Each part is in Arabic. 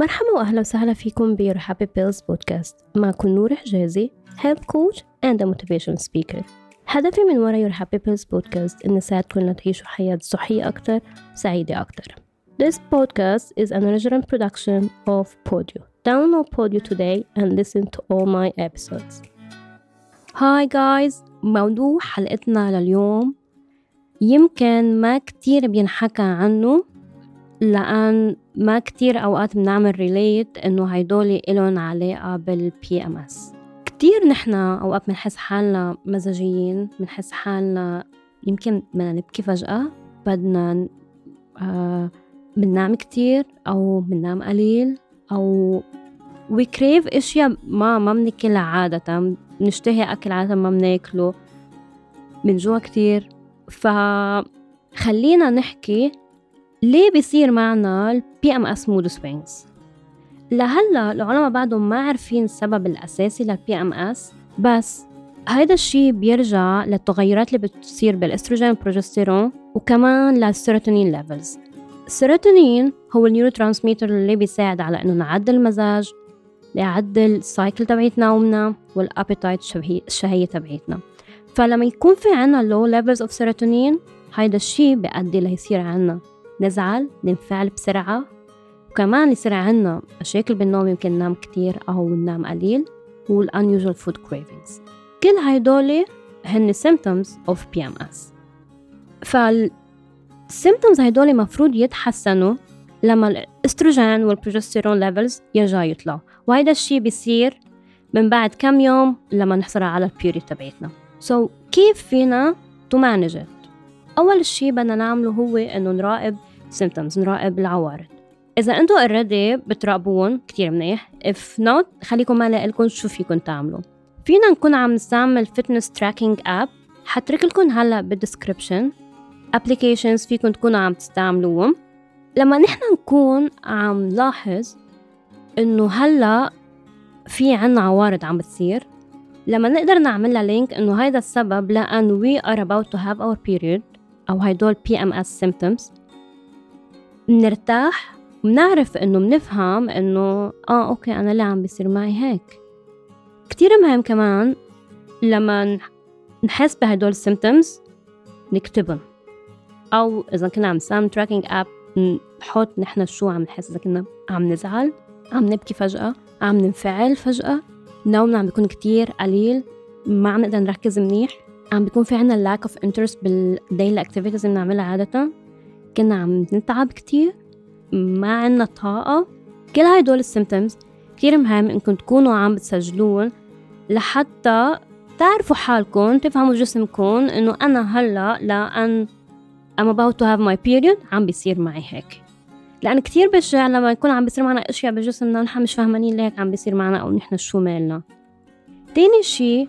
مرحبا واهلا وسهلا فيكم ب Your Happy Pills بودكاست معكم نور حجازي coach and a motivation speaker هدفي من ورا Your Happy Pills بودكاست إن نساعدكم لتعيشوا حياة صحية أكتر وسعيدة أكتر This podcast is an original production of Podio. Download Podio today and listen to all my episodes. Hi guys موضوع حلقتنا لليوم يمكن ما كتير بينحكى عنه لأن ما كتير أوقات بنعمل relate إنه هيدول إلهم علاقة بال PMS كتير نحن أوقات بنحس حالنا مزاجيين بنحس حالنا يمكن بدنا نبكي فجأة بدنا آه بننام كتير أو بننام قليل أو we crave إشياء ما ما بناكلها عادة بنشتهي أكل عادة ما بناكله بنجوع كتير. فخلينا نحكي ليه بيصير معنا ال PMS mood swings لهلا العلماء بعدهم ما عارفين السبب الأساسي لل PMS بس هيدا الشيء بيرجع للتغيرات اللي بتصير بالأستروجين والبروجستيرون وكمان للسيروتونين levels السيروتونين هو ال neurotransmitter اللي بيساعد على إنه نعدل المزاج ليعدل ال cycle تبعت نومنا وال appetite الشهية تبعتنا فلما يكون في عنا low levels of serotonin هيدا الشيء بيؤدي ليصير عنا نزعل ننفعل بسرعة. وكمان يصير عنا مشاكل بالنوم يمكن ننام كتير أو ننام قليل وال unusual food cravings. كل هيدول هن symptoms of PMS فال symptoms هيدول مفروض يتحسنوا لما الاستروجين والبروجستيرون levels يرجعوا يطلعوا. وهيدا الشيء بيصير من بعد كم يوم لما نحصل على ال period تبعتنا so so, كيف فينا to manage أول شيء بدنا نعمله هو إنه نراقب symptoms نراقب العوارض إذا أنتوا already بتراقبون كتير منيح if not خليكم ما لكم شو فيكم تعملوا فينا نكون عم نستعمل fitness tracking app حترك لكم هلا بال description applications فيكم تكونوا عم تستعملوهم لما نحن نكون عم نلاحظ انه هلا في عنا عوارض عم بتصير لما نقدر نعمل لها link انه هيدا السبب لأن we are about to have our period أو هيدول PMS symptoms. بنرتاح بنعرف إنه بنفهم إنه آه okay أنا ليه عم بيصير معي هيك؟ كتير مهم كمان لما نحس بهدول ال symptoms نكتبهم. أو إذا كنا عم نستعمل tracking app نحط نحن شو عم نحس. إذا كنا عم نزعل عم نبكي فجأة عم ننفعل فجأة نومنا عم بيكون كتير قليل ما عم نقدر نركز منيح عم بيكون في عنا lack of interest بال daily activities اللي بنعملها عادة. كنا عم نتعب كتير ما عنا طاقة. كل هدول ال symptoms كتير مهم إنكم تكونوا عم بتسجلون لحتى تعرفوا حالكم تفهموا جسمكم إنه أنا هلأ لأن I'm about to have my period عم بيصير معي هيك. لأن كتير بشع لما يكون عم بيصير معنا أشياء بجسمنا ونحن مش فاهمانين ليه هيك عم بيصير معنا أو نحن شو مالنا. تاني شي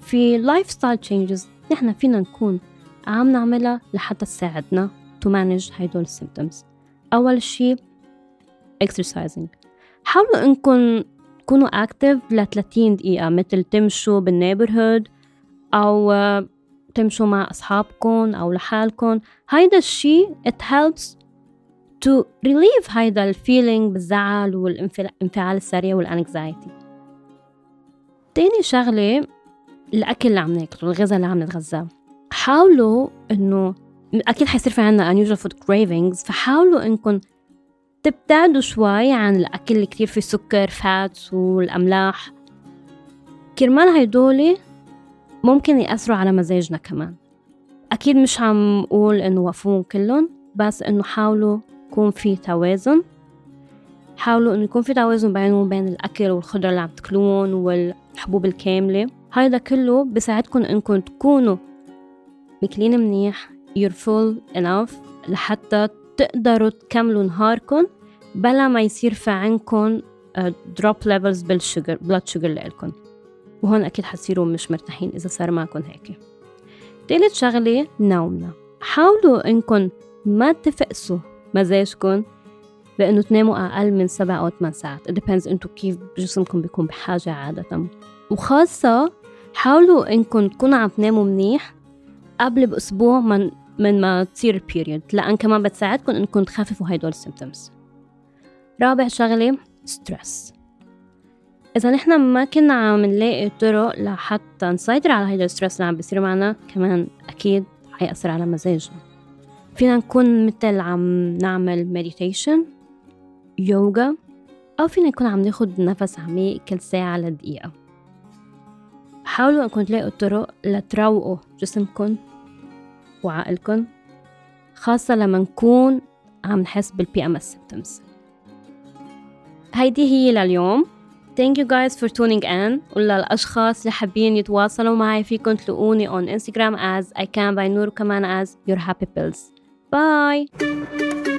في lifestyle changes نحن فينا نكون عم نعملها لحتى تساعدنا. To manage هيدول ال symptoms أول شي exercising. حاولوا إنكم تكونوا active ل 30 دقيقة مثل تمشوا بال neighborhood أو تمشوا مع أصحابكم أو لحالكم. هيدا الشي it helps to relieve هيدا ال feeling بالزعل والانفعال السريع وال anxiety تاني شغلة الأكل اللي عم ناكله الغذاء اللي عم نتغذاه. حاولوا إنه أكيد حيصير في عنا unusual food cravings فحاولوا إنكم تبتعدوا شوي عن الأكل اللي كتير فيه سكر فاتس والأملاح. كرمال هيدولي ممكن يأثروا على مزاجنا كمان. أكيد مش عم قول إنه وقفوهم كلهم بس إنه حاولوا يكون في توازن. حاولوا إنه يكون في توازن بينه وبين الأكل والخضرة اللي عم تاكلون والحبوب الكاملة. هيدا كله بساعدكم إنكم تكونوا ماكلين منيح you're full enough لحتى تقدروا تكملوا نهاركم بلا ما يصير في عندكم drop levels بال sugar blood sugar لإلكم. وهون أكيد حتصيروا مش مرتاحين إذا صار معكم هيك. تالت شغلة نومنا. حاولوا إنكم ما تفقسوا مزاجكم بأنه تناموا أقل من سبع أو ثمان ساعات. It depends انتو كيف جسمكم بيكون بحاجة عادة. وخاصة حاولوا إنكم تكونوا عم تناموا منيح قبل بأسبوع من من ما تصير ال period لأن كمان بتساعدكم إنكم تخففوا هيدول ال symptoms رابع شغلة stress إذا نحن ما كنا عم نلاقي طرق لحتى نسيطر على هيدا ال stress اللي عم بيصير معنا كمان أكيد حيأثر على مزاجنا. فينا نكون مثل عم نعمل meditation يوغا أو فينا نكون عم ناخد نفس عميق كل ساعة لدقيقة. حاولوا إنكم تلاقوا طرق لتروقوا جسمكم. وعقلكم خاصة لما نكون عم نحس بال PMS symptoms. هيدي هي لليوم. Thank you guys for tuning in وللأشخاص اللي حابين يتواصلوا معي فيكم تلاقوني on Instagram as I can be نور كمان as your happy pills. Bye!